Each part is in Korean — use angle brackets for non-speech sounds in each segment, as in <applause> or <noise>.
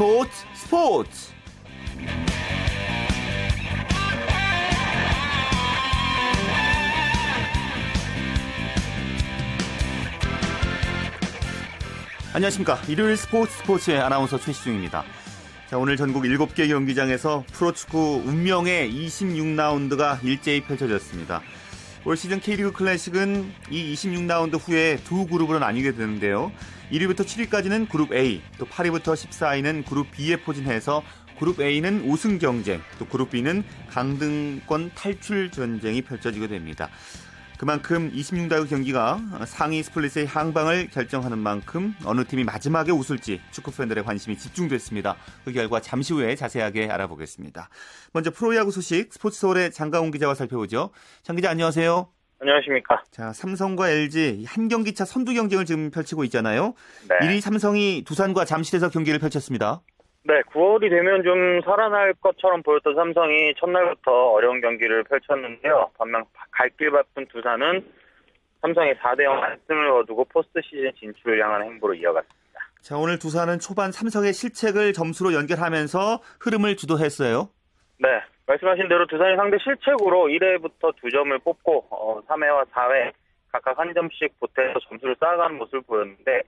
스포츠 스포츠. 안녕하십니까. 일요일 스포츠 스포츠의 아나운서 최시중입니다. 자 오늘 전국 7개 경기장에서 프로축구 운명의 26라운드가 일제히 펼쳐졌습니다. 올 시즌 K리그 클래식은 이 26라운드 후에 두 그룹으로 나뉘게 되는데요. 1위부터 7위까지는 그룹 A, 또 8위부터 14위는 그룹 B에 포진해서 그룹 A는 우승 경쟁, 또 그룹 B는 강등권 탈출 전쟁이 펼쳐지게 됩니다. 그만큼 26라운드 경기가 상위 스플릿의 향방을 결정하는 만큼 어느 팀이 마지막에 웃을지 축구 팬들의 관심이 집중됐습니다. 그 결과 잠시 후에 자세하게 알아보겠습니다. 먼저 프로야구 소식 스포츠 서울의 장가온 기자와 살펴보죠. 장 기자 안녕하세요. 안녕하십니까. 자, 삼성과 LG 한 경기 차 선두 경쟁을 지금 펼치고 있잖아요. 네. 1위 삼성이 두산과 잠실에서 경기를 펼쳤습니다. 네, 9월이 되면 좀 살아날 것처럼 보였던 삼성이 첫날부터 어려운 경기를 펼쳤는데요. 반면 갈 길 바쁜 두산은 삼성의 4대0 안승을 거두고 포스트 시즌 진출을 향한 행보로 이어갔습니다. 자, 오늘 두산은 초반 삼성의 실책을 점수로 연결하면서 흐름을 주도했어요. 네, 말씀하신 대로 두산이 상대 실책으로 1회부터 2점을 뽑고 어, 3회와 4회 각각 한 점씩 보태서 점수를 쌓아가는 모습을 보였는데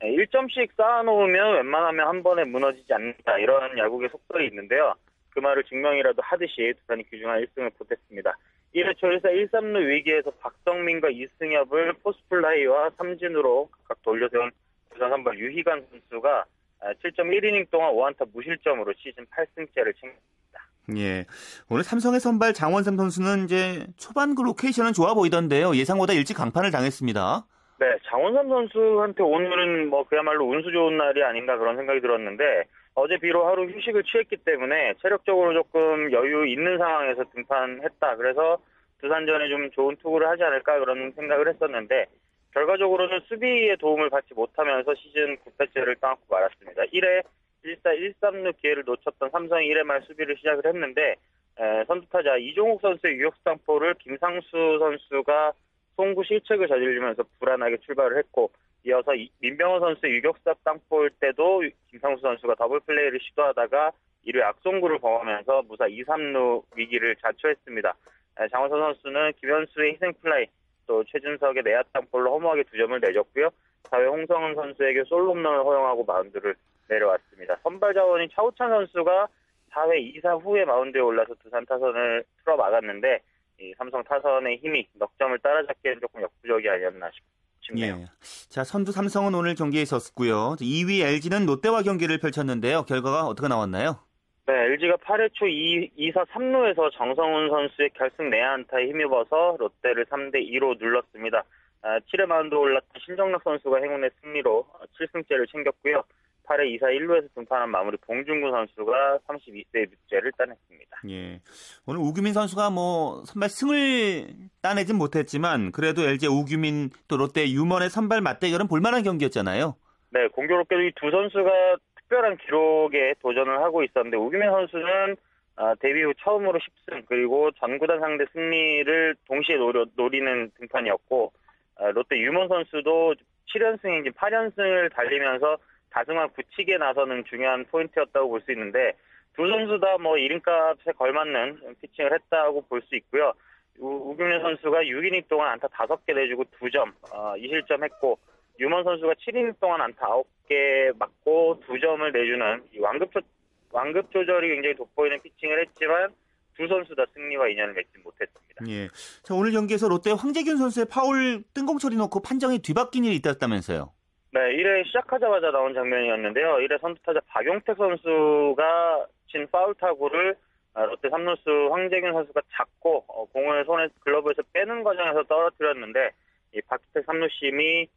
1점씩 쌓아놓으면 웬만하면 한 번에 무너지지 않는다 이런 야구의 속설이 있는데요. 그 말을 증명이라도 하듯이 두산이 귀중한 1승을 보탰습니다. 1회 초 1사 1, 3루 위기에서 박석민과 이승엽을 파울플라이와 삼진으로 각각 돌려세운 두산 선발 유희관 선수가 7.1이닝 동안 5안타 무실점으로 시즌 8승째를 챙겼습니다. 예. 오늘 삼성의 선발 장원삼 선수는 이제 초반 그 로케이션은 좋아 보이던데요. 예상보다 일찍 강판을 당했습니다. 네, 장원삼 선수한테 오늘은 뭐 그야말로 운수 좋은 날이 아닌가 그런 생각이 들었는데 어제 비로 하루 휴식을 취했기 때문에 체력적으로 조금 여유 있는 상황에서 등판했다. 그래서 두산전에 좀 좋은 투구를 하지 않을까 그런 생각을 했었는데 결과적으로는 수비의 도움을 받지 못하면서 시즌 9패째를 따놓고 말았습니다. 1회 1사 1-3루 기회를 놓쳤던 삼성이 1회 말 수비를 시작을 했는데 에, 선두타자 이종욱 선수의 유격수 땅볼을 김상수 선수가 송구 실책을 저지르면서 불안하게 출발을 했고 이어서 민병헌 선수의 유격수 앞 땅볼 때도 김상수 선수가 더블 플레이를 시도하다가 1회 악송구를 범하면서 무사 2, 3루 위기를 자초했습니다. 장원삼 선수는 김현수의 희생플라이 또 최준석의 내야 땅볼로 허무하게 두 점을 내줬고요. 4회 홍성은 선수에게 솔로 홈런을 허용하고 마운드를 내려왔습니다. 선발 자원인 차우찬 선수가 4회 2사 후에 마운드에 올라서 두산 타선을 틀어 막았는데 이 삼성 타선의 힘이 넉 점을 따라잡기에는 조금 역부족이 아니었나 싶네요. 예. 자, 선두 삼성은 오늘 경기에 있었고요. 2위 LG는 롯데와 경기를 펼쳤는데요. 결과가 어떻게 나왔나요? 네, LG가 8회 초 2, 2사 3루에서 정성훈 선수의 결승 내안타에 힘입어서 롯데를 3대 2로 눌렀습니다. 7회 마운드 올랐던 신정락 선수가 행운의 승리로 7승째를 챙겼고요. 8회 2사 1루에서 등판한 마무리 봉중근 선수가 32세이브째를 따냈습니다. 예. 오늘 우규민 선수가 뭐 선발 승을 따내진 못했지만 그래도 LG 우규민 또 롯데 유먼의 선발 맞대결은 볼만한 경기였잖아요. 네, 공교롭게도 이 두 선수가 특별한 기록에 도전을 하고 있었는데 우규민 선수는 데뷔 후 처음으로 10승 그리고 전구단 상대 승리를 동시에 노려, 노리는 등판이었고 롯데 유먼 선수도 7연승인지 8연승을 달리면서 다승화 굳히게 나서는 중요한 포인트였다고 볼 수 있는데 두 선수 다 뭐 이름값에 걸맞는 피칭을 했다고 볼 수 있고요. 우경래 선수가 6이닝 동안 안타 5개 내주고 2점, 어, 2실점 했고 유먼 선수가 7이닝 동안 안타 9개 맞고 2점을 내주는 완급, 조, 완급 조절이 굉장히 돋보이는 피칭을 했지만 두 선수 다 승리와 인연을 맺지 못했습니다. 예. 자, 오늘 경기에서 롯데 황재균 선수의 파울 뜬공 처리 놓고 판정이 뒤바뀐 일이 있었다면서요? 네, 1회 시작하자마자 나온 장면이었는데요. 1회 선두타자 박용택 선수가 친 파울 타구를 아, 롯데 3루수 황재균 선수가 잡고 어, 공을 손에 글러브에서 빼는 과정에서 떨어뜨렸는데 이 박용택 3루심이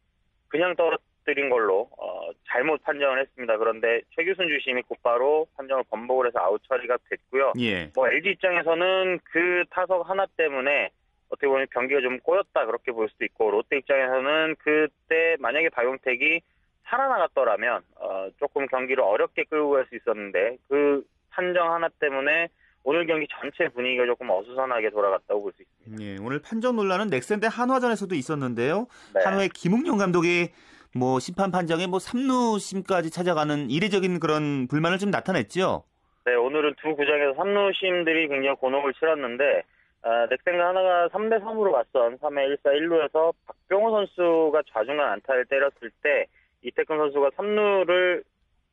그냥 떨어뜨린 걸로 어, 잘못 판정을 했습니다. 그런데 최규순 주심이 곧바로 판정을 번복을 해서 아웃 처리가 됐고요. 예. 뭐 LG 입장에서는 그 타석 하나 때문에 어떻게 보면 경기가 좀 꼬였다 그렇게 볼 수도 있고 롯데 입장에서는 그때 만약에 박용택이 살아나갔더라면 어, 조금 경기를 어렵게 끌고 갈 수 있었는데 그 판정 하나 때문에 오늘 경기 전체 분위기가 조금 어수선하게 돌아갔다고 볼 수 있습니다. 예, 오늘 판정 논란은 넥센 대 한화전에서도 있었는데요. 네. 한화의 김웅용 감독이 뭐 심판 판정에 뭐 삼루심까지 찾아가는 이례적인 그런 불만을 좀 나타냈죠. 네, 오늘은 두 구장에서 삼루심들이 굉장히 곤혹을 치렀는데 아, 넥센과 한화가 3대 3으로 맞선 3회 1사 1루에서 박병호 선수가 좌중간 안타를 때렸을 때 이택근 선수가 3루를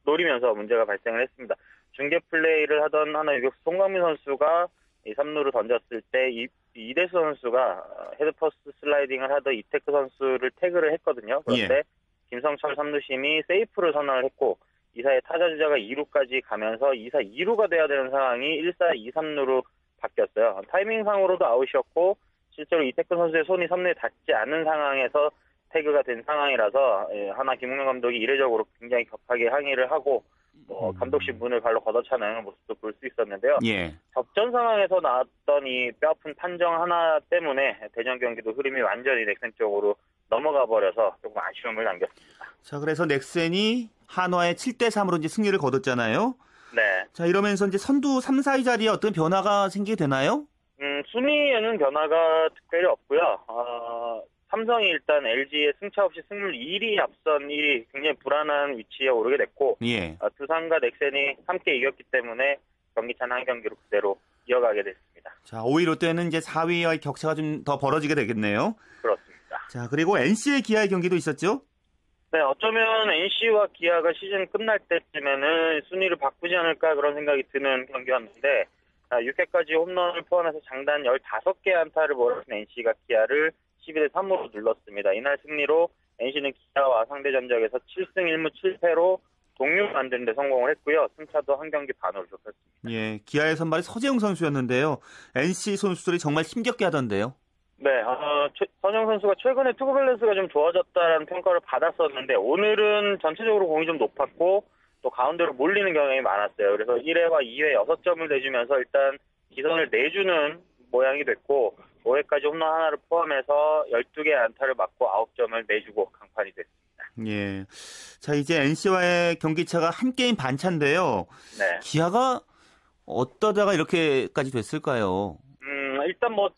노리면서 문제가 발생을 했습니다. 중계 플레이를 하던 한화 유격수 송광민 선수가 이 3루를 던졌을 때 이, 이대수 선수가 헤드퍼스트 슬라이딩을 하던 이택근 선수를 태그를 했거든요. 그런데 예. 김성철 3루심이 세이프를 선언을 했고 이 사이에 타자 주자가 2루까지 가면서 2사 2루가 돼야 되는 상황이 1사 2, 3루로 바뀌었어요. 타이밍상으로도 아웃이었고 실제로 이태근 선수의 손이 3루에 닿지 않는 상황에서 태그가 된 상황이라서 예, 하나 김웅현 감독이 이례적으로 굉장히 격하게 항의를 하고 뭐 음. 감독실 문을 발로 걷어차는 모습도 볼 수 있었는데요. 예. 접전 상황에서 나왔던 이 뼈아픈 판정 하나 때문에 대전 경기도 흐름이 완전히 넥센 쪽으로 넘어가 버려서 조금 아쉬움을 남겼습니다. 자, 그래서 넥센이 한화의 7대 3으로 이제 승리를 거뒀잖아요. 네. 자, 이러면서 이제 선두 3, 4위 자리에 어떤 변화가 생기게 되나요? 음, 순위에는 변화가 특별히 없고요. 어, 삼성이 일단 LG의 승차 없이 승률 1위 앞선 1위 굉장히 불안한 위치에 오르게 됐고 예. 어, 두산과 넥센이 함께 이겼기 때문에 경기차는 한 경기로 그대로 이어가게 됐습니다. 자, 5위 롯데는 이제 4위와의 격차가 좀 더 벌어지게 되겠네요. 그렇습니다. 자, 그리고 NC의 기아의 경기도 있었죠? 네, 어쩌면 NC와 기아가 시즌 끝날 때쯤에는 순위를 바꾸지 않을까 그런 생각이 드는 경기였는데 6회까지 아, 홈런을 포함해서 장단 15개 안타를 몰아친 NC가 기아를 12대 3으로 눌렀습니다. 이날 승리로 NC는 기아와 상대 전적에서 7승 1무 7패로 동률 만드는 데 성공을 했고요. 승차도 한 경기 반으로 좁혔습니다. 예, 기아의 선발이 서재응 선수였는데요. NC 선수들이 정말 힘겹게 하던데요. 네, 어, 선영 선수가 최근에 투구 밸런스가 좀 좋아졌다는 평가를 받았었는데 오늘은 전체적으로 공이 좀 높았고 또 가운데로 몰리는 경향이 많았어요. 그래서 1회와 2회 6점을 내주면서 일단 기선을 내주는 모양이 됐고 5회까지 홈런 하나를 포함해서 12개 안타를 맞고 9점을 내주고 강판이 됐습니다. 예. 자, 이제 NC와의 경기차가 한 게임 반차인데요. 네. 기아가 어떠다가 이렇게까지 됐을까요? 음, 일단 뭐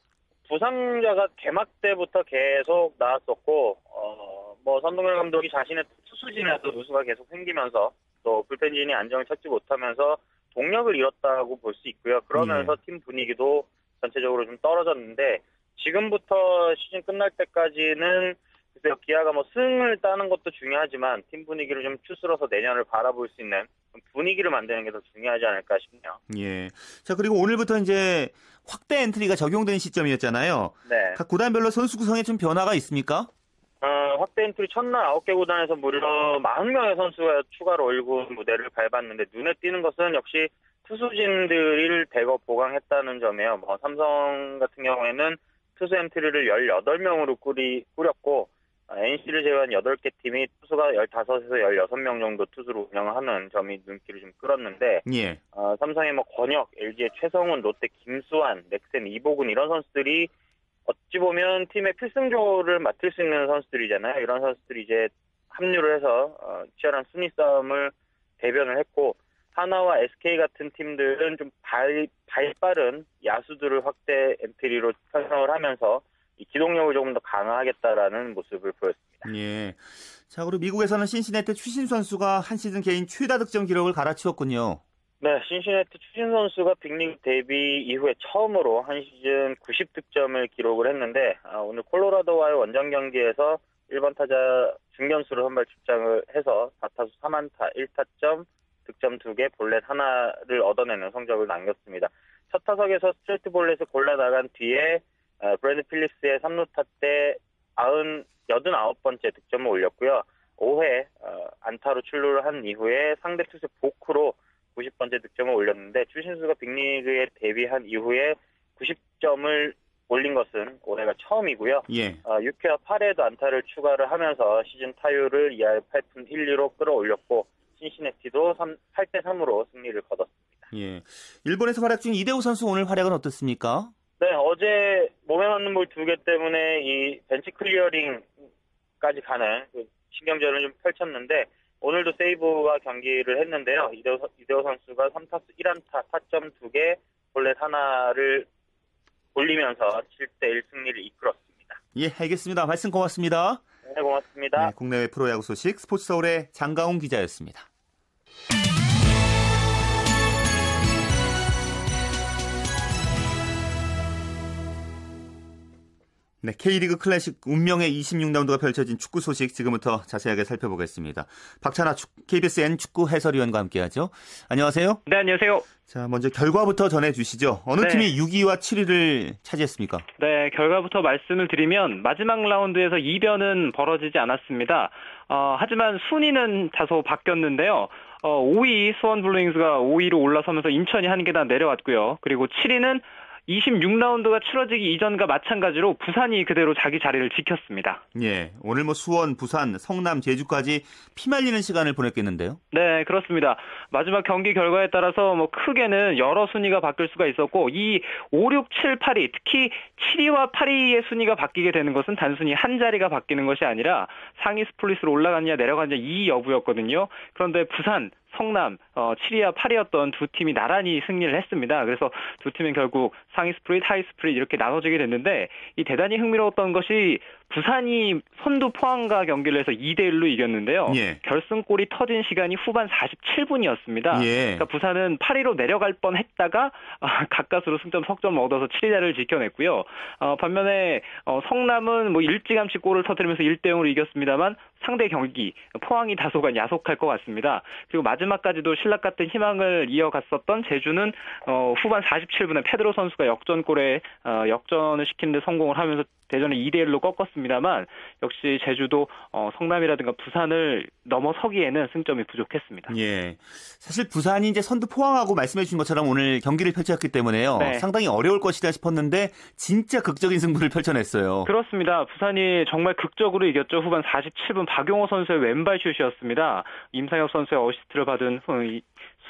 부상자가 개막 때부터 계속 나왔었고 어, 뭐 선동열 감독이 자신의 투수진에서 누수가 계속 생기면서 또 불펜진이 안정을 찾지 못하면서 동력을 잃었다고 볼 수 있고요. 그러면서 네. 팀 분위기도 전체적으로 좀 떨어졌는데 지금부터 시즌 끝날 때까지는 글쎄요 기아가 뭐 승을 따는 것도 중요하지만 팀 분위기를 좀 추스러서 내년을 바라볼 수 있는 분위기를 만드는 게 더 중요하지 않을까 싶네요. 예. 자 그리고 오늘부터 이제 확대 엔트리가 적용되는 시점이었잖아요. 네. 각 구단별로 선수 구성에 좀 변화가 있습니까? 어, 확대 엔트리 첫날 9개 구단에서 무려 40명의 선수가 추가로 1군 무대를 밟았는데 눈에 띄는 것은 역시 투수진들을 대거 보강했다는 점이에요. 뭐 삼성 같은 경우에는 투수 엔트리를 18명으로 꾸리, 꾸렸고 NC를 제외한 8개 팀이 투수가 15에서 16명 정도 투수로 운영하는 점이 눈길을 좀 끌었는데 예. 어, 삼성의 뭐 권혁, LG의 최성훈, 롯데 김수완, 넥센 이보근 이런 선수들이 어찌 보면 팀의 필승조를 맡을 수 있는 선수들이잖아요. 이런 선수들이 이제 합류를 해서 어, 치열한 순위 싸움을 대비를 했고 한화와 SK 같은 팀들은 좀 발, 발빠른 야수들을 확대 엔트리로 편성을 하면서 이 기동력을 조금 더 강화하겠다라는 모습을 보였습니다. 예. 자, 그리고 미국에서는 신시내티 추신수 선수가 한 시즌 개인 최다 득점 기록을 갈아치웠군요. 네, 신시내티 추신수 선수가 빅리그 데뷔 이후에 처음으로 한 시즌 90득점을 기록을 했는데 아, 오늘 콜로라도와의 원정 경기에서 1번 타자 중견수로 선발 출장을 해서 4타수 3안타 1타점 득점 2개, 볼넷 하나를 얻어내는 성적을 남겼습니다. 첫 타석에서 스트레이트 볼넷을 골라 나간 뒤에 어, 브랜든 필립스의 3루타 때 89번째 득점을 올렸고요. 5회 어, 안타로 출루를 한 이후에 상대 투수 보크로 90번째 득점을 올렸는데 추신수가 빅리그에 데뷔한 이후에 90점을 올린 것은 올해가 처음이고요. 예. 어, 6회와 8회에도 안타를 추가를 하면서 시즌 타율을 2할 8푼 1, 2로 끌어올렸고 신시내티도 3, 8대 3으로 승리를 거뒀습니다. 예. 일본에서 활약 중 이대호 선수 오늘 활약은 어떻습니까? 네, 어제 몸에 맞는 볼 두 개 때문에 이 벤치 클리어링까지 가는 그 신경전을 좀 펼쳤는데 오늘도 세이브와 경기를 했는데요. 이대호, 이대호 선수가 3타수 1안타, 타점 2개, 볼넷 하나를 올리면서 7대 1 승리를 이끌었습니다. 예, 알겠습니다. 말씀 고맙습니다. 네, 네, 고맙습니다. 네, 국내외 프로야구 소식 스포츠 서울의 장가훈 기자였습니다. 네, K리그 클래식 운명의 26라운드가 펼쳐진 축구 소식 지금부터 자세하게 살펴보겠습니다. 박찬아 KBS N 축구 해설위원과 함께하죠. 안녕하세요. 네, 안녕하세요. 자, 먼저 결과부터 전해주시죠. 어느 네. 팀이 6위와 7위를 차지했습니까? 네, 결과부터 말씀을 드리면 마지막 라운드에서 이변은 벌어지지 않았습니다. 어, 하지만 순위는 다소 바뀌었는데요. 어, 5위 수원 블루윙즈가 5위로 올라서면서 인천이 한 계단 내려왔고요. 그리고 7위는 26라운드가 치러지기 이전과 마찬가지로 부산이 그대로 자기 자리를 지켰습니다. 예, 오늘 뭐 수원, 부산, 성남, 제주까지 피말리는 시간을 보냈겠는데요? 네, 그렇습니다. 마지막 경기 결과에 따라서 뭐 크게는 여러 순위가 바뀔 수가 있었고 이 5, 6, 7, 8위 특히 7위와 8위의 순위가 바뀌게 되는 것은 단순히 한 자리가 바뀌는 것이 아니라 상위 split으로 올라갔냐 내려갔냐 이 여부였거든요. 그런데 부산, 성남 어, 7위와 8위였던 두 팀이 나란히 승리를 했습니다. 그래서 두 팀은 결국 상위 split, 하위 split 이렇게 나눠지게 됐는데 이 대단히 흥미로웠던 것이 부산이 선두 포항과 경기를 해서 2대 1로 이겼는데요. 예. 결승골이 터진 시간이 후반 47분이었습니다. 예. 그러니까 부산은 8위로 내려갈 뻔했다가 어, 가까스로 승점 석점을 얻어서 7위자를 지켜냈고요. 어, 반면에 어, 성남은 뭐 일찌감치 골을 터뜨리면서 1대 0으로 이겼습니다만 상대 경기 포항이 다소간 야속할 것 같습니다. 그리고 마지막까지도 신락 같은 희망을 이어갔었던 제주는 어, 후반 47분에 페드로 선수가 역전골에 어, 역전을 시키는데 성공을 하면서 대전을 2대 1로 꺾었습니다만 역시 제주도 어, 성남이라든가 부산을 넘어서기에는 승점이 부족했습니다. 예. 사실 부산이 이제 선두 포항하고 말씀해 주신 것처럼 오늘 경기를 펼쳤기 때문에요. 네. 상당히 어려울 것이다 싶었는데 진짜 극적인 승부를 펼쳐냈어요. 그렇습니다. 부산이 정말 극적으로 이겼죠. 후반 47분 박용호 선수의 왼발 슛이었습니다. 임상혁 선수의 어시스트를 받은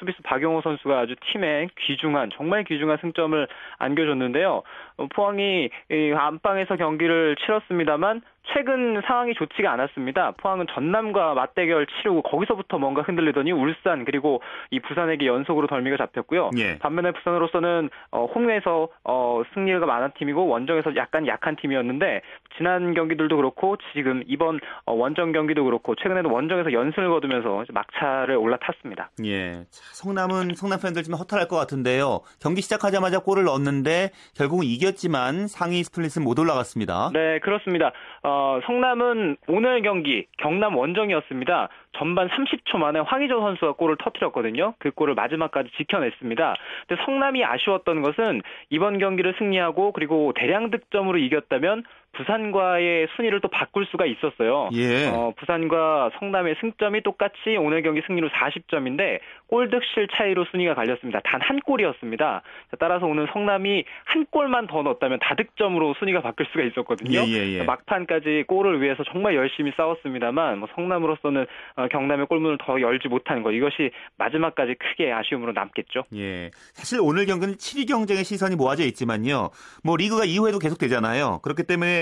수비수 박용호 선수가 아주 팀에 귀중한 정말 귀중한 승점을 안겨줬는데요. 어, 포항이 안방에서 경기를 치렀습니다만 최근 상황이 좋지가 않았습니다. 포항은 전남과 맞대결 치르고 거기서부터 뭔가 흔들리더니 울산 그리고 이 부산에게 연속으로 덜미가 잡혔고요. 예. 반면에 부산으로서는 어, 홈에서 어, 승리가 많은 팀이고 원정에서 약간 약한 팀이었는데 지난 경기들도 그렇고 지금 이번 어, 원정 경기도 그렇고 최근에도 원정에서 연승을 거두면서 막차를 올라탔습니다. 예. 성남은 성남 팬들 좀 허탈할 것 같은데요. 경기 시작하자마자 골을 넣었는데 결국은 이겼지만 상위 스플릿은 못 올라갔습니다. 네, 그렇습니다. 어, 성남은 오늘 경기 경남 원정이었습니다. 전반 30초 만에 황희조 선수가 골을 터뜨렸거든요. 그 골을 마지막까지 지켜냈습니다. 근데 성남이 아쉬웠던 것은 이번 경기를 승리하고 그리고 대량 득점으로 이겼다면 부산과의 순위를 또 바꿀 수가 있었어요. 예. 어, 부산과 성남의 승점이 똑같이 오늘 경기 승리로 40점인데 골득실 차이로 순위가 갈렸습니다. 단 한 골이었습니다. 따라서 오늘 성남이 한 골만 더 넣었다면 다득점으로 순위가 바뀔 수가 있었거든요. 예, 예, 예. 막판까지 골을 위해서 정말 열심히 싸웠습니다만 뭐 성남으로서는 어, 경남의 골문을 더 열지 못하는 것 이것이 마지막까지 크게 아쉬움으로 남겠죠. 예. 사실 오늘 경기는 7위 경쟁의 시선이 모아져 있지만요. 뭐 리그가 이후에도 계속 되잖아요. 그렇기 때문에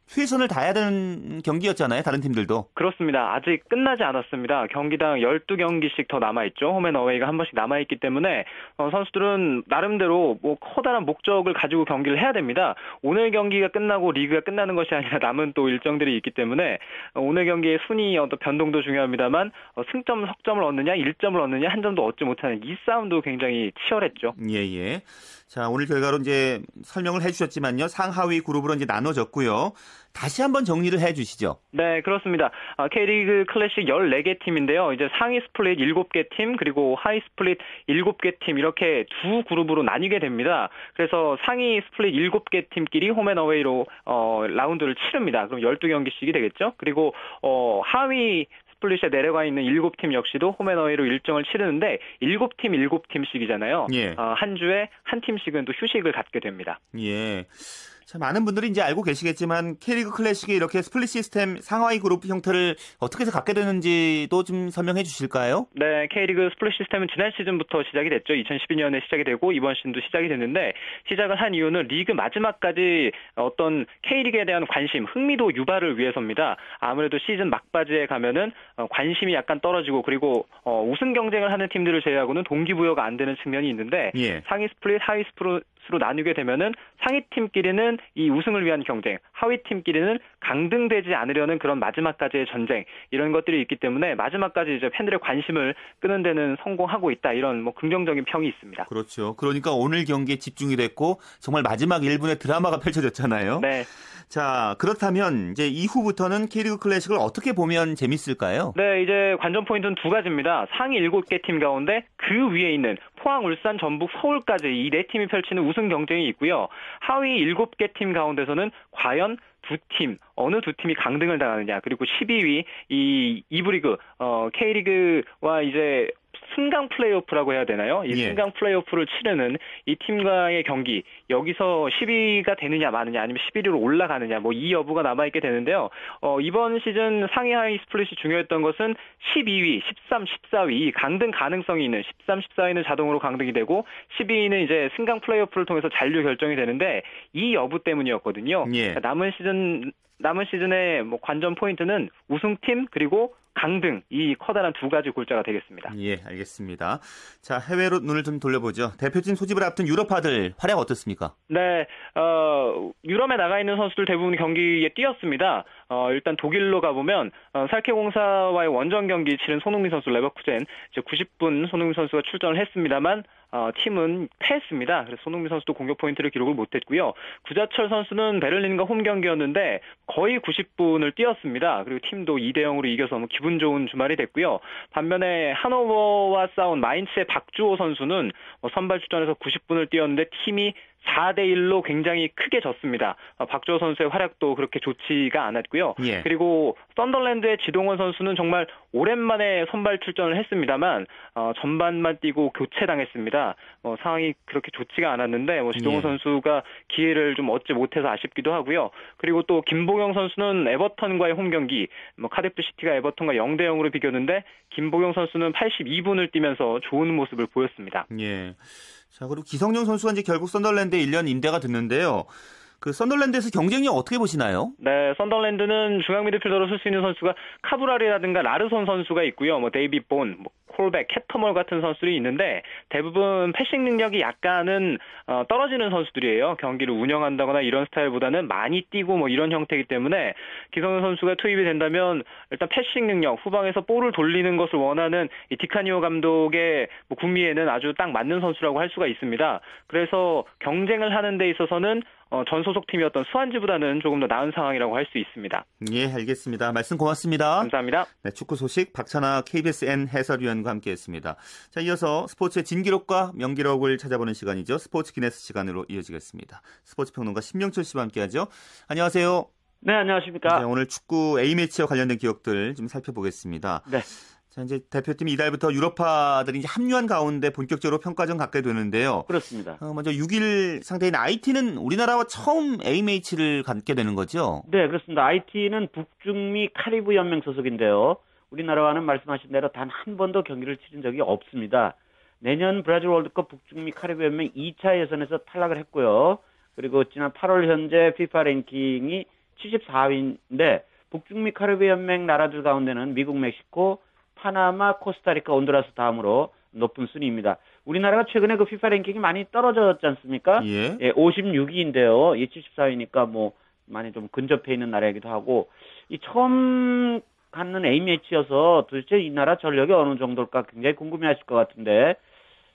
최선을 다해야 되는 경기였잖아요. 다른 팀들도. 그렇습니다. 아직 끝나지 않았습니다. 경기당 12경기씩 더 남아있죠. 홈앤 어웨이가 한 번씩 남아있기 때문에 어, 선수들은 나름대로 뭐 커다란 목적을 가지고 경기를 해야 됩니다. 오늘 경기가 끝나고 리그가 끝나는 것이 아니라 남은 또 일정들이 있기 때문에 어, 오늘 경기의 순위 어떤 변동도 중요합니다만 어, 승점, 석점을 얻느냐, 1점을 얻느냐, 한 점도 얻지 못하는 이 싸움도 굉장히 치열했죠. 예, 예. 자, 오늘 결과로 이제 설명을 해주셨지만요. 상하위 그룹으로 이제 나눠졌고요. 다시 한번 정리를 해 주시죠. 네, 그렇습니다. 아, K리그 클래식 14개 팀인데요. 이제 상위 split 7개 팀, 그리고 하위 split 7개 팀, 이렇게 두 그룹으로 나뉘게 됩니다. 그래서 상위 split 7개 팀끼리 home and away로 어, 라운드를 치릅니다. 그럼 12경기씩이 되겠죠. 그리고 어, 하위 split에 내려가 있는 7팀 역시도 home and away로 일정을 치르는데 7팀 7팀씩이잖아요. 예. 어, 한 주에 한 팀씩은 또 휴식을 갖게 됩니다. 예. 자, 많은 분들이 이제 알고 계시겠지만 K리그 클래식이 이렇게 split 시스템 상하위 그룹 형태를 어떻게 해서 갖게 되는지도 좀 설명해 주실까요? 네, K리그 split 시스템은 지난 시즌부터 시작이 됐죠. 2012년에 시작이 되고 이번 시즌도 시작이 됐는데 시작을 한 이유는 리그 마지막까지 어떤 K리그에 대한 관심, 흥미도 유발을 위해서입니다. 아무래도 시즌 막바지에 가면은 어, 관심이 약간 떨어지고 그리고 어, 우승 경쟁을 하는 팀들을 제외하고는 동기부여가 안 되는 측면이 있는데 예. 상위 split, 하위 split 로 나누게 되면은 상위 팀끼리는 이 우승을 위한 경쟁, 하위 팀끼리는 강등되지 않으려는 그런 마지막까지의 전쟁 이런 것들이 있기 때문에 마지막까지 이제 팬들의 관심을 끄는 데는 성공하고 있다 이런 뭐 긍정적인 평이 있습니다. 그렇죠. 그러니까 오늘 경기에 집중이 됐고 정말 마지막 1분의 드라마가 <laughs> 펼쳐졌잖아요. 네. 자, 그렇다면 이제 이후부터는 K리그 클래식을 어떻게 보면 재밌을까요? 네, 이제 관전 포인트는 두 가지입니다. 상위 7개 팀 가운데 그 위에 있는 포항, 울산, 전북, 서울까지 이 네 팀이 펼치는 우승 경쟁이 있고요. 하위 7개 팀 가운데서는 과연 두 팀, 어느 두 팀이 강등을 당하느냐, 그리고 12위, 이, 2부 리그, 어, K리그와 이제 승강 플레이오프라고 해야 되나요? 이 예. 승강 플레이오프를 치르는 이 팀과의 경기 여기서 10위가 되느냐 마느냐 아니면 11위로 올라가느냐 뭐 이 여부가 남아 있게 되는데요. 어, 이번 시즌 상위 하위 split이 중요했던 것은 12위, 13, 14위 이 강등 가능성이 있는 13, 14위는 자동으로 강등이 되고 12위는 이제 승강 플레이오프를 통해서 잔류 결정이 되는데 이 여부 때문이었거든요. 예. 남은 시즌 남은 시즌의 뭐 관전 포인트는 우승팀 그리고 강등 이 커다란 두 가지 골자가 되겠습니다. 예, 알겠습니다. 자, 해외로 눈을 좀 돌려보죠. 대표팀 소집을 앞둔 유럽파들 활약 어떻습니까? 네, 어, 유럽에 나가 있는 선수들 대부분 경기에 뛰었습니다. 어, 일단 독일로 가보면, 어, 살케공사와의 원정 경기 치른 손흥민 선수 레버쿠젠, 이제 90분 손흥민 선수가 출전을 했습니다만, 어, 팀은 패했습니다. 그래서 손흥민 선수도 공격 포인트를 기록을 못했고요. 구자철 선수는 베를린과 홈 경기였는데 거의 90분을 뛰었습니다. 그리고 팀도 2대 0으로 이겨서 뭐 기분 좋은 주말이 됐고요. 반면에 하노버와 싸운 마인츠의 박주호 선수는 뭐 선발 출전해서 90분을 뛰었는데 팀이 4대 1로 굉장히 크게 졌습니다. 어, 박주호 선수의 활약도 그렇게 좋지가 않았고요. 예. 그리고 썬더랜드의 지동원 선수는 정말 오랜만에 선발 출전을 했습니다만 어, 전반만 뛰고 교체당했습니다. 어, 상황이 그렇게 좋지가 않았는데 뭐 지동원 예. 선수가 기회를 좀 얻지 못해서 아쉽기도 하고요. 그리고 또 김보경 선수는 에버턴과의 홈 경기, 뭐 카디프 시티가 에버턴과 0대 0으로 비겼는데 김보경 선수는 82분을 뛰면서 좋은 모습을 보였습니다. 예. 자, 그리고 기성용 선수가 이제 결국 선덜랜드에 1년 임대가 됐는데요. 그 선덜랜드에서 경쟁력 어떻게 보시나요? 네, 선덜랜드는 중앙 미드필더로 쓸 수 있는 선수가 카브랄이라든가 라르손 선수가 있고요. 뭐 데이비드 본, 뭐 콜백, 캐터멀 같은 선수들이 있는데 대부분 패싱 능력이 약간은 어, 떨어지는 선수들이에요. 경기를 운영한다거나 이런 스타일보다는 많이 뛰고 뭐 이런 형태이기 때문에 기성용 선수가 투입이 된다면 일단 패싱 능력, 후방에서 볼을 돌리는 것을 원하는 이 디카니오 감독의 뭐 구미에는 아주 딱 맞는 선수라고 할 수가 있습니다. 그래서 경쟁을 하는 데 있어서는 어, 전 소속 팀이었던 스완지보다는 조금 더 나은 상황이라고 할 수 있습니다. 예, 알겠습니다. 말씀 고맙습니다. 감사합니다. 네, 축구 소식 박찬아 KBSN 해설위원과 함께했습니다. 자, 이어서 스포츠의 진기록과 명기록을 찾아보는 시간이죠. 스포츠 기네스 시간으로 이어지겠습니다. 스포츠 평론가 신명철 씨와 함께하죠. 안녕하세요. 네, 안녕하십니까. 네, 오늘 축구 A 매치와 관련된 기록들 좀 살펴보겠습니다. 네. 자, 이제 대표팀이 이달부터 유럽파들이 이제 합류한 가운데 본격적으로 평가전 갖게 되는데요. 그렇습니다. 어, 먼저 6일 상대인 IT는 우리나라와 처음 A매치를 갖게 되는 거죠? 네, 그렇습니다. 아이티는 북중미 카리브 연맹 소속인데요. 우리나라와는 말씀하신 대로 단 한 번도 경기를 치른 적이 없습니다. 내년 브라질 월드컵 북중미 카리브 연맹 2차 예선에서 탈락을 했고요. 그리고 지난 8월 현재 FIFA 랭킹이 74위인데 북중미 카리브 연맹 나라들 가운데는 미국, 멕시코, 파나마, 코스타리카, 온두라스 다음으로 높은 순위입니다. 우리나라가 최근에 그 FIFA 랭킹이 많이 떨어졌지 않습니까? 예. 예, 56위인데요. 이 74위니까 뭐 많이 좀 근접해 있는 나라이기도 하고 이 처음 갖는 A 매치여서 도대체 이 나라 전력이 어느 정도일까 굉장히 궁금해하실 것 같은데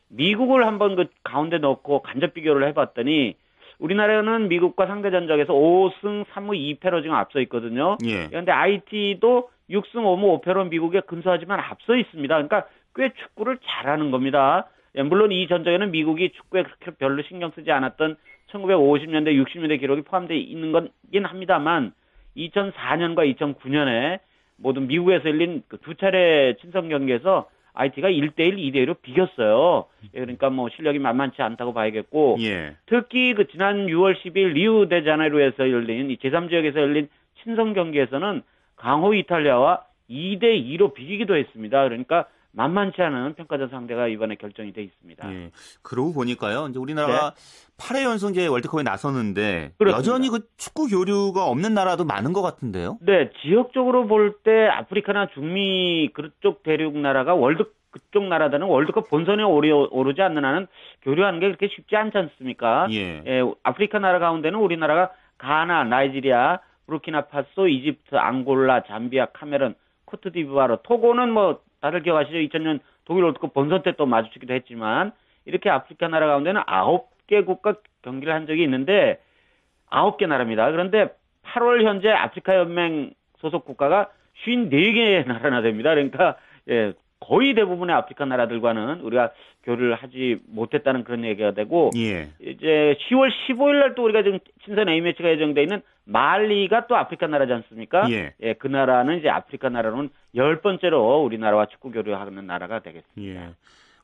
미국을 한번 그 가운데 넣고 간접 비교를 해봤더니 우리나라는 미국과 상대 전적에서 5승 3무 2패로 지금 앞서 있거든요. 예. 그런데 IT도 6승 5무 5패로 미국에 근소하지만 앞서 있습니다. 그러니까 꽤 축구를 잘하는 겁니다. 예, 물론 이 전적에는 미국이 축구에 그렇게 별로 신경 쓰지 않았던 1950년대, 60년대 기록이 포함되어 있는 거긴 합니다만 2004년과 2009년에 모든 미국에서 열린 그두 차례 친선 경기에서 IT가 1대1, 2대1로 비겼어요. 예, 그러니까 뭐 실력이 만만치 않다고 봐야겠고 예. 특히 그 지난 6월 10일 리우 데자네이루에서 열린 이 제3지역에서 열린 친선 경기에서는 강호 이탈리아와 2대 2로 비기기도 했습니다. 그러니까 만만치 않은 평가전 상대가 이번에 결정이 돼 있습니다. 예. 그러고 보니까요. 이제 우리나라가 8회 연속 이제 월드컵에 나서는데 네. 그렇습니다. 여전히 그 축구 교류가 없는 나라도 많은 것 같은데요. 네, 지역적으로 볼 때 아프리카나 중미 그쪽 대륙 나라가 월드 그쪽 나라들은 월드컵 본선에 오르, 오르지 않는 한은 교류하는 게 그렇게 쉽지 않지 않습니까? 예. 예, 아프리카 나라 가운데는 우리나라가 가나, 나이지리아, 부르키나파소, 이집트, 앙골라, 잠비아, 카메룬, 코트디부아르, 토고는 뭐 다들 기억하시죠? 2000년 독일 월드컵 본선 때 또 마주치기도 했지만 이렇게 아프리카 나라 가운데는 아홉 개 국가 경기를 한 적이 있는데 아홉 개 나라입니다. 그런데 8월 현재 아프리카 연맹 소속 국가가 54개의 나라나 됩니다. 그러니까 예, 거의 대부분의 아프리카 나라들과는 우리가 교류를 하지 못했다는 그런 얘기가 되고 예. 이제 10월 15일 날 또 우리가 지금 친선 A 매치가 예정돼 있는 말리가 또 아프리카 나라지 않습니까? 예. 그 나라는 이제 아프리카 나라로는 열 번째로 우리나라와 축구 교류하는 나라가 되겠습니다. 예.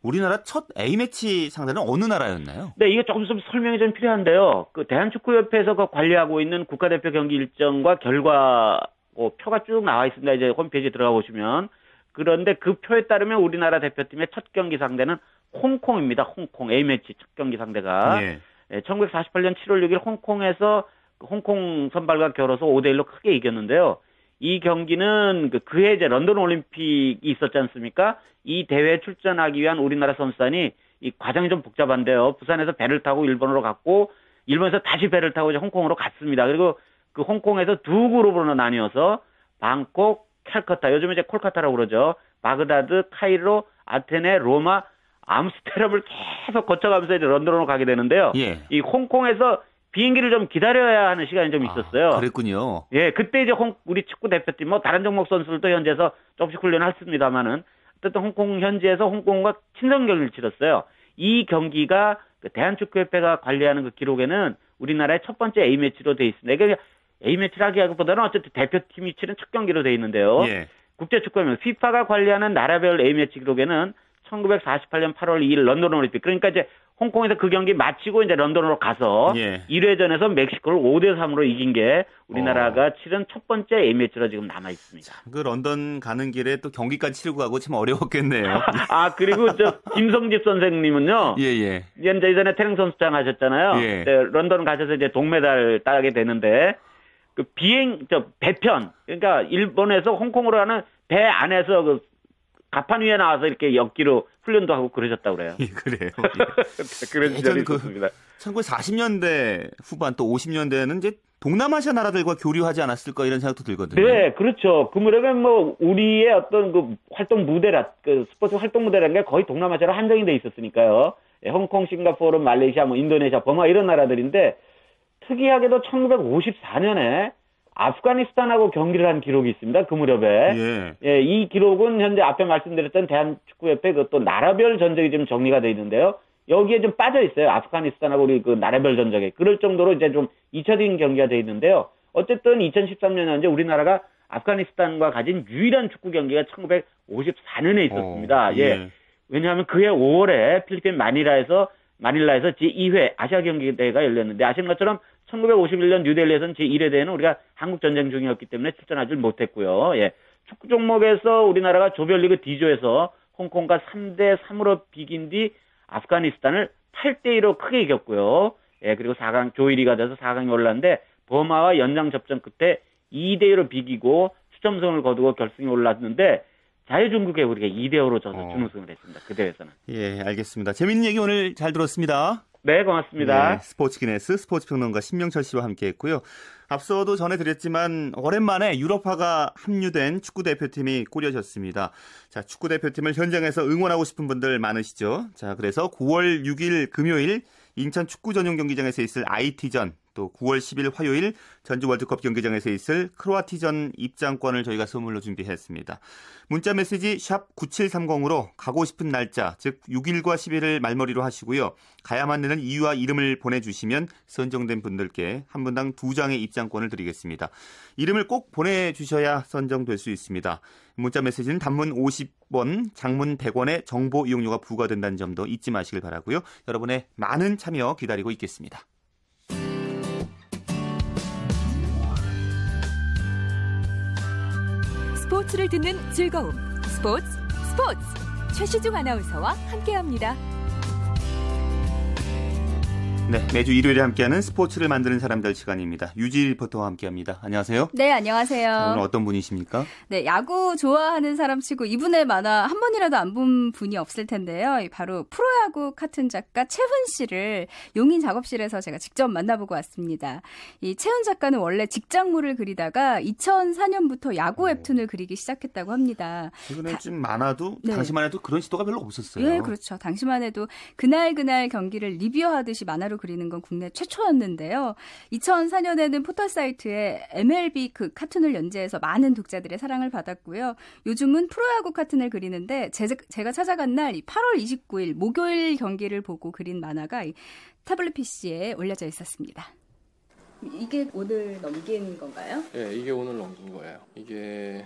우리나라 첫 A매치 상대는 어느 나라였나요? 네, 이게 조금 좀 설명이 좀 필요한데요. 그 대한축구협회에서 그 관리하고 있는 국가대표 경기 일정과 결과 어, 표가 쭉 나와 있습니다. 이제 홈페이지 들어가 보시면 그런데 그 표에 따르면 우리나라 대표팀의 첫 경기 상대는 홍콩입니다. 홍콩 A매치 첫 경기 상대가 예. 1948년 7월 6일 홍콩에서 그 홍콩 선발과 겨뤄서 5대 1로 크게 이겼는데요. 이 경기는 그 그해 이제 런던 올림픽이 있었지 않습니까? 이 대회에 출전하기 위한 우리나라 선수단이 이 과정이 좀 복잡한데요. 부산에서 배를 타고 일본으로 갔고 일본에서 다시 배를 타고 이제 홍콩으로 갔습니다. 그리고 그 홍콩에서 두 그룹으로 나뉘어서 방콕, 캘커타, 요즘 이제 콜카타라고 그러죠. 바그다드, 카이로, 아테네, 로마, 암스테르담을 계속 거쳐가면서 이제 런던으로 가게 되는데요. 예. 이 홍콩에서 비행기를 좀 기다려야 하는 시간이 좀 있었어요. 아, 그랬군요. 예, 그때 이제 홍, 우리 축구 대표팀, 뭐 다른 종목 선수들도 현지에서 조금씩 훈련을 했습니다만은 어쨌든 홍콩 현지에서 홍콩과 친선 경기를 치렀어요. 이 경기가 그 대한축구협회가 관리하는 그 기록에는 우리나라의 첫 번째 A 매치로 돼 있습니다. 그러니까 A 매치를 하기보다는 어쨌든 대표팀이 치른 첫 경기로 돼 있는데요. 예. 국제축구연맹 FIFA가 관리하는 나라별 A매치 기록에는 1948년 8월 2일 런던 올림픽 그러니까 이제 홍콩에서 그 경기 마치고 이제 런던으로 가서 예. 1회전에서 멕시코를 5대 3으로 이긴 게 우리나라가 치른 첫 번째 A매치로 지금 남아 있습니다. 그 런던 가는 길에 또 경기까지 치르고 가고 참 어려웠겠네요. <laughs> 아 그리고 저 김성집 선생님은요. 예, 예. 이제 예전에 태릉 선수장 하셨잖아요. 예. 네, 런던 가셔서 이제 동메달 따게 되는데 그 비행 저 배편 그러니까 일본에서 홍콩으로 가는 배 안에서 그 가판 위에 나와서 이렇게 엮기로 훈련도 하고 그러셨다고 그래요. 예, 그래요. <laughs> 그런 시절이 그- 있었습니다. 1940년대 후반 또 50년대에는 이제 동남아시아 나라들과 교류하지 않았을까 이런 생각도 들거든요. 네, 그렇죠. 그 무렵에 뭐 우리의 어떤 그 활동 무대라 그 스포츠 활동 무대라는 게 거의 동남아시아로 한정이 돼 있었으니까요. 예, 홍콩, 싱가포르, 말레이시아, 뭐 인도네시아, 버마 이런 나라들인데 특이하게도 1954년에 아프가니스탄하고 경기를 한 기록이 있습니다. 그 무렵에. 예. 예, 이 기록은 현재 앞에 말씀드렸던 대한축구협회 그 또 나라별 전적이 좀 정리가 돼 있는데요. 여기에 좀 빠져 있어요. 아프가니스탄하고 우리 그 나라별 전적에. 그럴 정도로 이제 좀 잊혀진 경기가 돼 있는데요. 어쨌든 2013년 현재 우리나라가 아프가니스탄과 가진 유일한 축구 경기가 1954년에 있었습니다. 어, 예. 왜냐하면 그해 5월에 필리핀 마닐라에서 마닐라에서 제2회 아시아 경기대회가 열렸는데 아시는 것처럼 1951년 뉴델리에서는 제1회 대회는 우리가 한국 전쟁 중이었기 때문에 출전하지 못했고요. 예. 축구 종목에서 우리나라가 조별리그 D조에서 홍콩과 3대 3으로 비긴 뒤 아프가니스탄을 8대 2로 크게 이겼고요. 예, 그리고 4강 조 1위가 돼서 4강에 올랐는데 버마와 연장 접전 끝에 2대 2로 비기고 수점승을 거두고 결승에 올랐는데 자유중국에 우리가 2대 5로 져서 어. 준우승을 했습니다. 그 대회에서는. 예, 알겠습니다. 재밌는 얘기 오늘 잘 들었습니다. 네, 고맙습니다. 네, 스포츠 기네스 스포츠 평론가 신명철 씨와 함께 했고요. 앞서도 전해드렸지만 오랜만에 유럽파가 합류된 축구 대표팀이 꾸려졌습니다. 자, 축구 대표팀을 현장에서 응원하고 싶은 분들 많으시죠? 자, 그래서 9월 6일 금요일 인천 축구 전용 경기장에서 있을 IT전 또 9월 10일 화요일 전주 월드컵 경기장에서 있을 크로아티전 입장권을 저희가 선물로 준비했습니다. 문자 메시지 샵 9730으로 가고 싶은 날짜, 즉 6일과 10일을 말머리로 하시고요. 가야만 되는 이유와 이름을 보내주시면 선정된 분들께 한 분당 두 장의 입장권을 드리겠습니다. 이름을 꼭 보내주셔야 선정될 수 있습니다. 문자 메시지는 단문 50원, 장문 100원의 정보 이용료가 부과된다는 점도 잊지 마시길 바라고요. 여러분의 많은 참여 기다리고 있겠습니다. 스포츠를 듣는 즐거움. 스포츠, 스포츠. 최시중 아나운서와 함께합니다. 네, 매주 일요일에 함께하는 스포츠를 만드는 사람들 시간입니다. 유지 리포터와 함께합니다. 안녕하세요. 네, 안녕하세요. 오늘 어떤 분이십니까? 네, 야구 좋아하는 사람 치고 이분의 만화 한 번이라도 안 본 분이 없을 텐데요. 바로 프로야구 카툰 작가 채훈 씨를 용인 작업실에서 제가 직접 만나보고 왔습니다. 이 채훈 작가는 원래 직장물을 그리다가 2004년부터 야구 웹툰을 그리기 시작했다고 합니다. 최근에 좀 많아도 네. 당시만 해도 그런 시도가 별로 없었어요. 예, 그렇죠. 당시만 해도 그날 그날 경기를 리뷰하듯이 만화 로 그리는 건 국내 최초였는데요. 2004년에는 포털 사이트에 MLB 그 카툰을 연재해서 많은 독자들의 사랑을 받았고요. 요즘은 프로야구 카툰을 그리는데 제, 제가 찾아간 날 8월 29일 목요일 경기를 보고 그린 만화가 이 태블릿 PC에 올려져 있었습니다. 이게 오늘 넘긴 건가요? 예, 이게 오늘 넘긴 거예요. 이게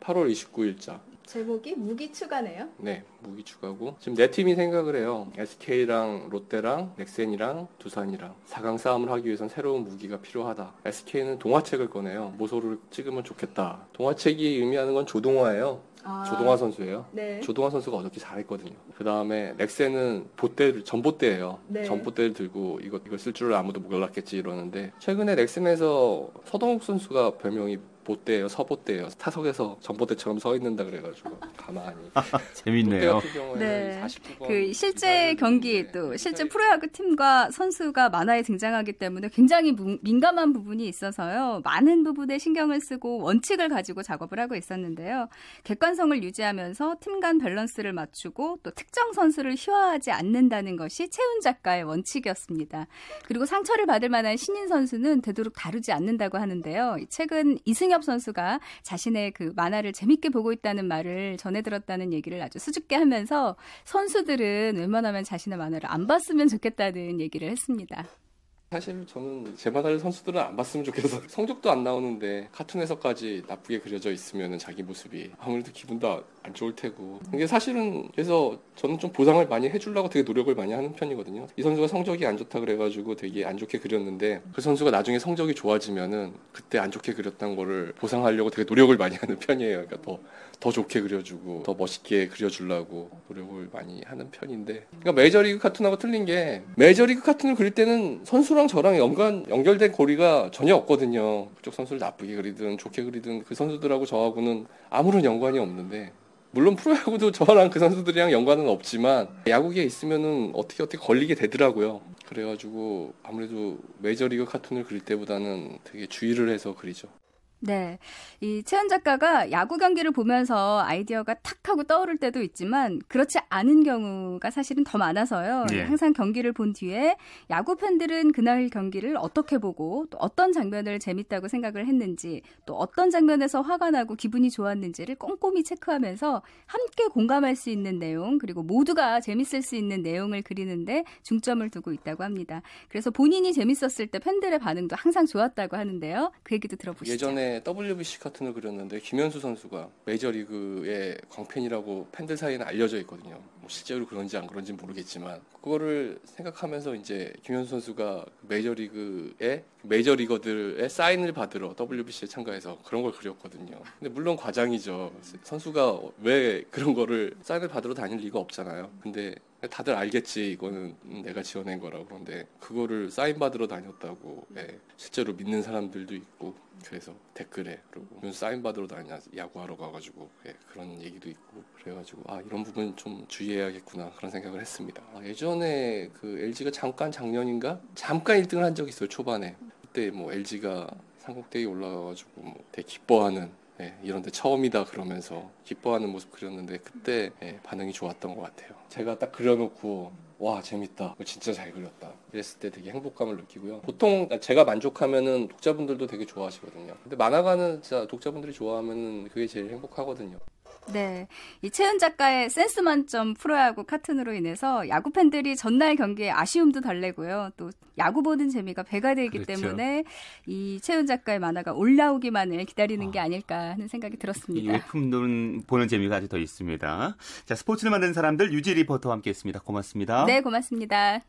8월 29일자. 제목이 무기 추가네요. 네, 무기 추가고. 지금 네 팀이 생각을 해요. SK랑 롯데랑 넥센이랑 두산이랑 4강 싸움을 하기 위해선 새로운 무기가 필요하다. SK는 동화책을 꺼내요. 모소를 찍으면 좋겠다. 동화책이 의미하는 건 조동화예요. 조동화 선수예요. 네. 조동화 선수가 어저께 잘했거든요. 그 다음에 넥센은 보대를 전봇대예요. 네. 전봇대를 들고 이거 이거 쓸줄 아무도 몰랐겠지 이러는데 최근에 넥센에서 서동욱 선수가 별명이 보대예요, 서보대예요. 타석에서 전봇대처럼 서 있는다 그래가지고 가만히. <laughs> 재밌네요. 같은 경우에는 네. 49번 그 실제 경기 했는데 또 실제 기사에 프로야구 팀과 선수가 만화에 등장하기 때문에 굉장히 무- 민감한 부분이 있어서요. 많은 부분에 신경을 쓰고 원칙을 가지고 작업을 하고 있었는데요. 객관성을 유지하면서 팀 간 밸런스를 맞추고 또 특정 선수를 희화하지 않는다는 것이 채훈 작가의 원칙이었습니다. 그리고 상처를 받을 만한 신인 선수는 되도록 다루지 않는다고 하는데요. 최근 이승엽 선수가 자신의 그 만화를 재밌게 보고 있다는 말을 전해 들었다는 얘기를 아주 수줍게 하면서 선수들은 웬만하면 자신의 만화를 안 봤으면 좋겠다는 얘기를 했습니다. 사실 저는 제 만화를 선수들은 안 봤으면 좋겠어. <laughs> 성적도 안 나오는데 카툰에서까지 나쁘게 그려져 있으면 자기 모습이 아무래도 기분도 안 좋을 테고. 이게 사실은 그래서 저는 좀 보상을 많이 해주려고 되게 노력을 많이 하는 편이거든요. 이 선수가 성적이 안 좋다 그래가지고 되게 안 좋게 그렸는데 그 선수가 나중에 성적이 좋아지면은 그때 안 좋게 그렸던 거를 보상하려고 되게 노력을 많이 하는 편이에요. 그러니까 더, 더 좋게 그려주고 더 멋있게 그려주려고 노력을 많이 하는 편인데 그러니까 메이저리그 카툰하고 틀린 게 메이저리그 카툰을 그릴 때는 선수랑 저랑 연관 연결된 고리가 전혀 없거든요. 그쪽 선수를 나쁘게 그리든 좋게 그리든 그 선수들하고 저하고는 아무런 연관이 없는데 물론 프로야구도 저랑 그 선수들이랑 연관은 없지만 야구계에 있으면은 어떻게 어떻게 걸리게 되더라고요. 그래가지고 아무래도 메이저리그 카툰을 그릴 때보다는 되게 주의를 해서 그리죠. 네. 이 채연 작가가 야구 경기를 보면서 아이디어가 탁 하고 떠오를 때도 있지만 그렇지 않은 경우가 사실은 더 많아서요. 예. 항상 경기를 본 뒤에 야구 팬들은 그날 경기를 어떻게 보고 또 어떤 장면을 재밌다고 생각을 했는지 또 어떤 장면에서 화가 나고 기분이 좋았는지를 꼼꼼히 체크하면서 함께 공감할 수 있는 내용 그리고 모두가 재밌을 수 있는 내용을 그리는데 중점을 두고 있다고 합니다. 그래서 본인이 재밌었을 때 팬들의 반응도 항상 좋았다고 하는데요. 그 얘기도 들어보시죠. 예전에 WBC 카툰을 그렸는데 김현수 선수가 메이저리그의 광팬이라고 팬들 사이에는 알려져 있거든요. 뭐 실제로 그런지 안 그런지 모르겠지만 그거를 생각하면서 이제 김현수 선수가 메이저리그의 메이저리거들의 사인을 받으러 WBC에 참가해서 그런 걸 그렸거든요. 근데 물론 과장이죠. 선수가 왜 그런 거를 사인을 받으러 다닐 리가 없잖아요. 근데 다들 알겠지 이거는 내가 지어낸 거라고. 그런데 그거를 사인 받으러 다녔다고. 예, 실제로 믿는 사람들도 있고 그래서 댓글에 그리고. 사인 받으러 다냐 야구하러 가가지고 예, 그런 얘기도 있고. 그래가지고 아 이런 부분 좀 주의해야겠구나 그런 생각을 했습니다. 아, 예전에 그 LG가 잠깐 작년인가? 잠깐 1등을 한 적이 있어요 초반에. 그때 뭐 LG가 삼국대에 올라가가지고 뭐 되게 기뻐하는 예, 이런데 처음이다 그러면서 기뻐하는 모습 그렸는데 그때 예, 반응이 좋았던 것 같아요. 제가 딱 그려놓고 와 재밌다, 진짜 잘 그렸다. 이랬을 때 되게 행복감을 느끼고요. 보통 제가 만족하면은 독자분들도 되게 좋아하시거든요. 근데 만화가는 진짜 독자분들이 좋아하면은 그게 제일 행복하거든요. 네. 이 채은 작가의 센스 만점 프로야구 카툰으로 인해서 야구 팬들이 전날 경기에 아쉬움도 달래고요. 또 야구 보는 재미가 배가 되기 그렇죠. 때문에 이 채은 작가의 만화가 올라오기만을 기다리는 게 아. 아닐까 하는 생각이 이 들었습니다. 외품들은 보는 재미가 아주 더 있습니다. 자, 스포츠를 만드는 사람들 유지 리포터와 함께 했습니다. 고맙습니다. 네, 고맙습니다.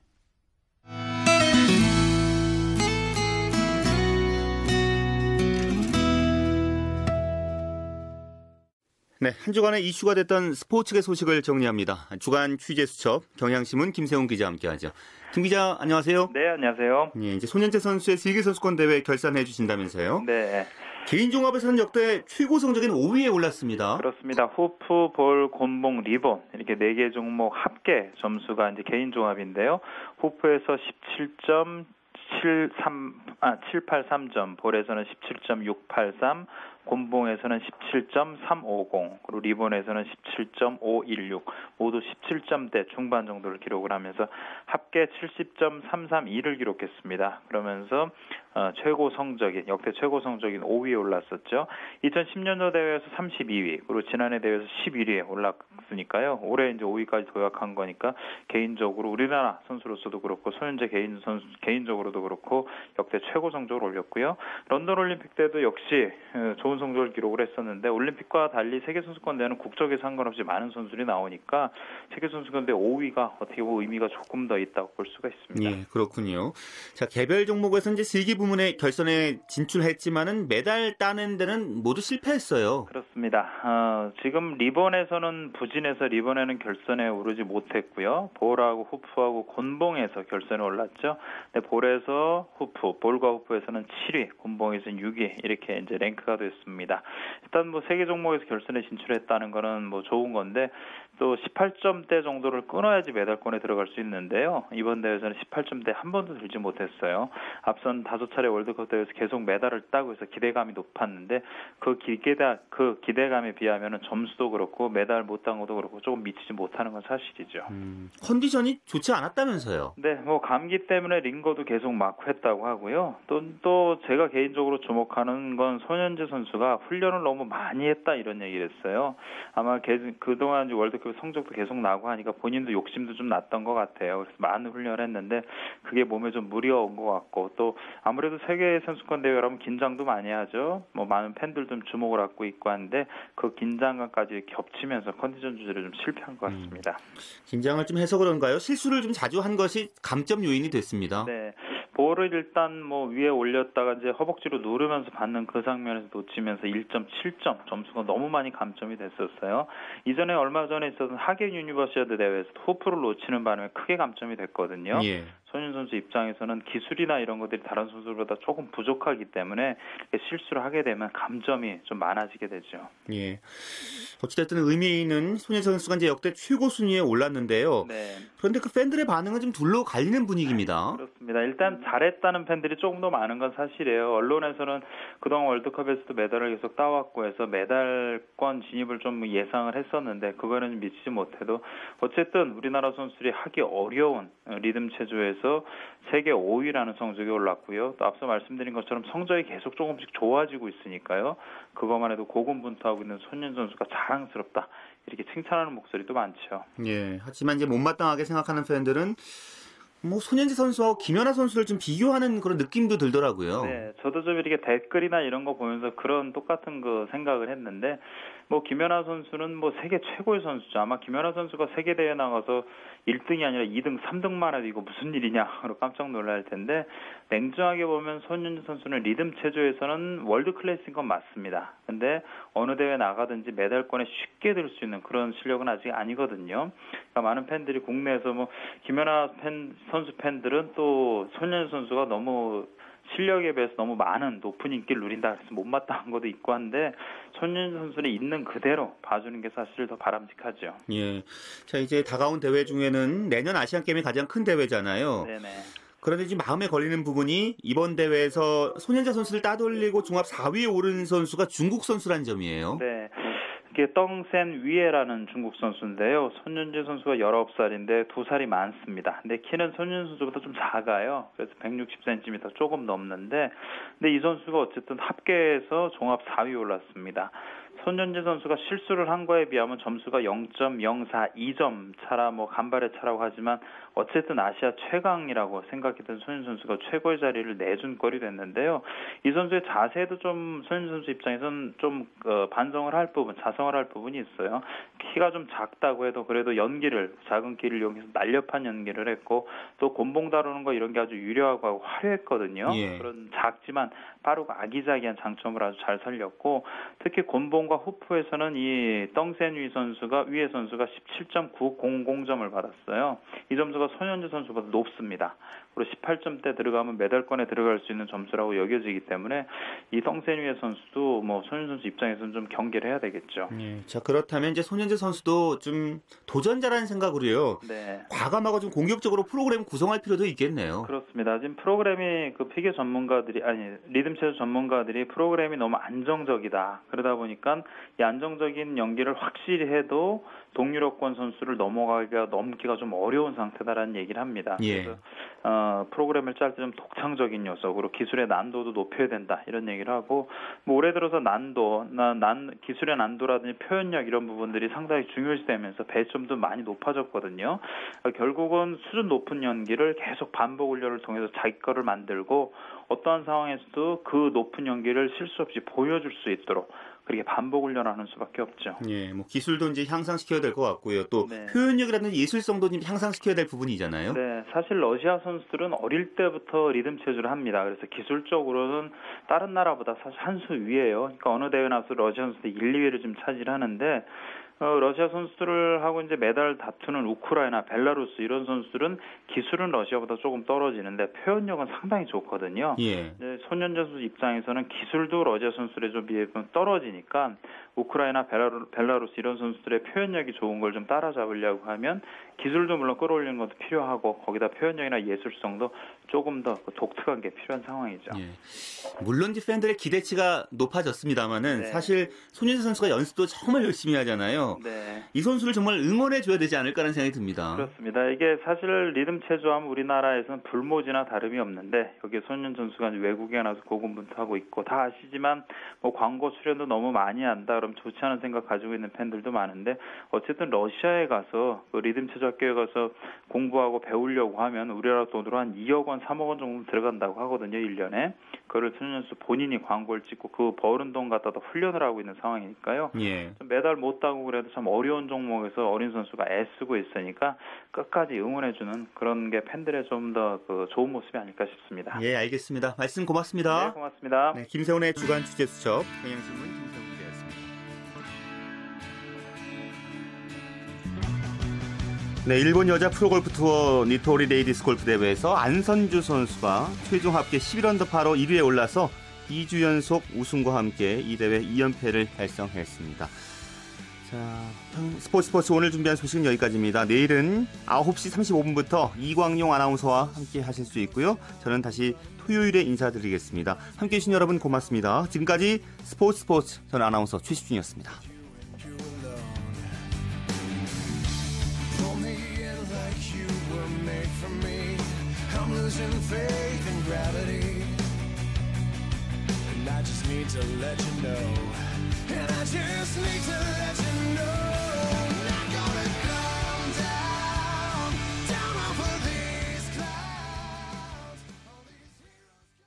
네, 한 주간의 이슈가 됐던 스포츠계 소식을 정리합니다. 주간 취재 수첩 경향신문 김세훈 기자 함께하죠. 김 기자 안녕하세요. 네, 안녕하세요. 예, 이제 손현재 선수의 세계 선수권 대회 결산해 주신다면서요? 네. 개인 종합에서는 역대 최고 성적인 5위에 올랐습니다. 그렇습니다. 후프, 볼, 곤봉, 리본 이렇게 네 개 종목 합계 점수가 이제 개인 종합인데요. 후프에서 17점 73, 아, 783점, 볼에서는 17.683, 곤봉에서는 17.350, 그리고 리본에서는 17.516, 모두 17점대 중반 정도를 기록을 하면서 합계 70.332를 기록했습니다. 그러면서 어, 최고 성적인 역대 최고 성적인 5위에 올랐었죠. 2010년도 대회에서 32위, 그리고 지난해 대회에서 11위에 올랐으니까요. 올해 이제 5위까지 도약한 거니까 개인적으로 우리나라 선수로서도 그렇고 손현재 개인 선수 개인적으로도 그렇고 역대 최고 성적을 올렸고요. 런던 올림픽 때도 역시 어, 좋은 성적을 기록을 했었는데 올림픽과 달리 세계 선수권 대회는 국적에 상관없이 많은 선수들이 나오니까 세계 선수권 대회 5위가 어떻게 보면 의미가 조금 더 있다고 볼 수가 있습니다. 예, 그렇군요. 자, 개별 종목에서 이제 세계 부문에 결선에 진출했지만은 메달 따는 데는 모두 실패했어요. 그렇습니다. 어, 지금 리본에서는 부진해서 리본에는 결선에 오르지 못했고요. 볼하고 후프하고 곤봉에서 결선에 올랐죠. 근데 볼에서 후프, 볼과 후프에서는 7위, 곤봉에서는 6위 이렇게 이제 랭크가 됐습니다. 일단 뭐 세계 종목에서 결선에 진출했다는 거는 뭐 좋은 건데 또 18점대 정도를 끊어야지 메달권에 들어갈 수 있는데요. 이번 대회에서는 18점대 한 번도 들지 못했어요. 앞선 다섯 차례 월드컵 대회에서 계속 메달을 따고 해서 기대감이 높았는데 그 기대다 그 기대감에 비하면은 점수도 그렇고 메달 못 딴 것도 그렇고 조금 미치지 못하는 건 사실이죠. 음, 컨디션이 좋지 않았다면서요? 네, 뭐 감기 때문에 링거도 계속 맞고 했다고 하고요. 또, 또 제가 개인적으로 주목하는 건 손현재 선수가 훈련을 너무 많이 했다 이런 얘기를 했어요. 아마 그동안 월드컵 성적도 계속 나고 하니까 본인도 욕심도 좀 났던 것 같아요. 그래서 많은 훈련을 했는데 그게 몸에 좀 무리가 온것 같고 또 아무래도 세계 선수권 대회라면 긴장도 많이 하죠. 뭐 많은 팬들 좀 주목을 받고 있고 한데 그 긴장감까지 겹치면서 컨디션 조절에 좀 실패한 것 같습니다. 음, 긴장을 좀 해서 그런가요? 실수를 좀 자주 한 것이 감점 요인이 됐습니다. 네. 볼을 일단 뭐 위에 올렸다가 이제 허벅지로 누르면서 받는 그 장면에서 놓치면서 1.7점 점수가 너무 많이 감점이 됐었어요. 이전에 얼마 전에 있었던 하계 유니버시아드 대회에서 후프를 놓치는 바람에 크게 감점이 됐거든요. 예. 손윤 선수 입장에서는 기술이나 이런 것들이 다른 선수들보다 조금 부족하기 때문에 실수를 하게 되면 감점이 좀 많아지게 되죠. 예. 어찌됐든 의미 있는 손현 선수가 이제 역대 최고 순위에 올랐는데요. 네. 그런데 그 팬들의 반응은 좀 둘로 갈리는 분위기입니다. 그렇습니다. 일단 잘했다는 팬들이 조금 더 많은 건 사실이에요. 언론에서는 그동안 월드컵에서도 메달을 계속 따왔고 해서 메달권 진입을 좀 예상을 했었는데 그거는 미치지 못해도 어쨌든 우리나라 선수들이 하기 어려운 리듬 체조에서 세계 5위라는 성적이 올랐고요. 또 앞서 말씀드린 것처럼 성적이 계속 조금씩 좋아지고 있으니까요. 그것만 해도 고군분투하고 있는 손윤 선수가 자랑스럽다. 이렇게 칭찬하는 목소리도 많죠. 예. 하지만 이제 못마땅하게 생각하는 팬들은 뭐 손현지 선수하고 김연아 선수를 좀 비교하는 그런 느낌도 들더라고요. 네, 저도 좀 이렇게 댓글이나 이런 거 보면서 그런 똑같은 그 생각을 했는데 뭐 김연아 선수는 뭐 세계 최고의 선수죠. 아마 김연아 선수가 세계 대회 나가서 1등이 아니라 2등, 3등만 해도 이거 무슨 일이냐로 <laughs> 깜짝 놀랄 텐데 냉정하게 보면 손연재 선수는 리듬 체조에서는 world class인 건 맞습니다. 근데 어느 대회 나가든지 메달권에 쉽게 들 수 있는 그런 실력은 아직 아니거든요. 그러니까 많은 팬들이 국내에서 뭐 김연아 팬 선수 팬들은 또 손연재 선수가 너무 실력에 비해서 너무 많은 높은 인기를 누린다 그래서 못마땅한 것도 있고 한데 손윤 선수는 있는 그대로 봐주는 게 사실 더 바람직하죠. 예. 자 이제 다가온 대회 중에는 내년 아시안 게임이 가장 큰 대회잖아요. 네네. 그런데 지금 마음에 걸리는 부분이 이번 대회에서 손현자 선수를 따돌리고 종합 4위에 오른 선수가 중국 선수란 점이에요. 네. 이게 떵센 위에라는 중국 선수인데요. 손윤재 선수가 19살인데 두 살이 많습니다. 근데 키는 손윤 선수보다 좀 작아요. 그래서 160cm 조금 넘는데 근데 이 선수가 어쨌든 합계에서 종합 4위 올랐습니다. 손현재 선수가 실수를 한 거에 비하면 점수가 0.042점 차라 뭐 간발의 차라고 하지만 어쨌든 아시아 최강이라고 생각했던 손현 선수가 최고의 자리를 내준 꼴이 됐는데요. 이 선수의 자세도 좀 손현 선수 입장에서는 좀 어, 반성을 할 부분, 자성을 할 부분이 있어요. 키가 좀 작다고 해도 그래도 연기를 작은 키를 이용해서 날렵한 연기를 했고 또 곤봉 다루는 거 이런 게 아주 유려하고 화려했거든요. 예. 그런 작지만 빠르고 아기자기한 장점을 아주 잘 살렸고 특히 곤봉 리본과 호프에서는 이 덩센위 선수가 위에 선수가 17.900점을 받았어요. 이 점수가 손현주 선수보다 높습니다. 그리고 18점대 들어가면 메달권에 들어갈 수 있는 점수라고 여겨지기 때문에 이 덩센위의 선수도 뭐 손현주 선수 입장에서는 좀 경계를 해야 되겠죠. 예, 자 그렇다면 이제 손현재 선수도 좀 도전자라는 생각으로요. 네. 과감하고 좀 공격적으로 프로그램 구성할 필요도 있겠네요. 그렇습니다. 지금 프로그램이 그 피겨 전문가들이 아니 리듬 체조 전문가들이 프로그램이 너무 안정적이다. 그러다 보니까 이 안정적인 연기를 확실히 해도 동유럽권 선수를 넘어가기가 넘기가 좀 어려운 상태다라는 얘기를 합니다. 예. 그래서 어, 프로그램을 짤 때 좀 독창적인 요소, 그리고 기술의 난도도 높여야 된다 이런 얘기를 하고 뭐 올해 들어서 난도, 난, 난 기술의 난도라든지 표현력 이런 부분들이 상당히 중요시되면서 배점도 많이 높아졌거든요. 어, 결국은 수준 높은 연기를 계속 반복 훈련을 통해서 자기 거를 만들고 어떠한 상황에서도 그 높은 연기를 실수 없이 보여줄 수 있도록 그렇게 반복 훈련하는 수밖에 없죠. 예, 뭐 기술도 이제 향상시켜야 될 것 같고요. 또 네. 표현력이라든지 예술성도 좀 향상시켜야 될 부분이잖아요. 네, 사실 러시아 선수들은 어릴 때부터 리듬 체조를 합니다. 그래서 기술적으로는 다른 나라보다 사실 한 수 위에요. 그러니까 어느 대회 나서 러시아 선수들 1, 2위를 좀 차지하는데 어, 러시아 선수들을 하고 이제 메달 다투는 우크라이나, 벨라루스 이런 선수들은 기술은 러시아보다 조금 떨어지는데 표현력은 상당히 좋거든요. 예. 네, 손현재 선수 입장에서는 기술도 러시아 선수들에 좀 비하면 떨어지니까 우크라이나, 벨라루, 벨라루스 이런 선수들의 표현력이 좋은 걸 좀 따라잡으려고 하면 기술도 물론 끌어올리는 것도 필요하고 거기다 표현력이나 예술성도 조금 더그 독특한 게 필요한 상황이죠. 예. 물론 이제 팬들의 기대치가 높아졌습니다만은 네. 사실 손현재 선수가 연습도 정말 열심히 하잖아요. 네. 이 선수를 정말 응원해 줘야 되지 않을까라는 생각이 듭니다. 그렇습니다. 이게 사실 리듬 체조하면 우리나라에서는 불모지나 다름이 없는데 여기 손현 선수가 외국에 나서 고군분투하고 있고 다 아시지만 뭐 광고 출연도 너무 많이 한다 그럼 좋지 않은 생각 가지고 있는 팬들도 많은데 어쨌든 러시아에 가서 그 리듬 체조 학교에 가서 공부하고 배우려고 하면 우리나라 돈으로 한 2억 원, 3억 원 정도 들어간다고 하거든요, 1년에. 그거를 선수 본인이 광고를 찍고 그 버는 돈 갖다가 훈련을 하고 있는 상황이니까요. 예. 좀 메달 못 따고 그래도 참 어려운 종목에서 어린 선수가 애쓰고 있으니까 끝까지 응원해주는 그런 게 팬들의 좀 더 그 좋은 모습이 아닐까 싶습니다. 예, 알겠습니다. 말씀 고맙습니다. 네, 고맙습니다. 네, 김세훈의 주간 취재 수첩 경향신문 네, 일본 여자 프로골프 투어 니토리 레이디스 골프 대회에서 안선주 선수가 최종 합계 11언더파로 1위에 올라서 2주 연속 우승과 함께 이 대회 2연패를 달성했습니다. 자, 스포츠 스포츠 오늘 준비한 소식은 여기까지입니다. 내일은 9시 35분부터 이광용 아나운서와 함께 하실 수 있고요. 저는 다시 토요일에 인사드리겠습니다. 함께 해주신 여러분 고맙습니다. 지금까지 스포츠 스포츠 전 아나운서 최시중이었습니다. Losing faith in gravity. And I just need to let you know. And I just need to let you know.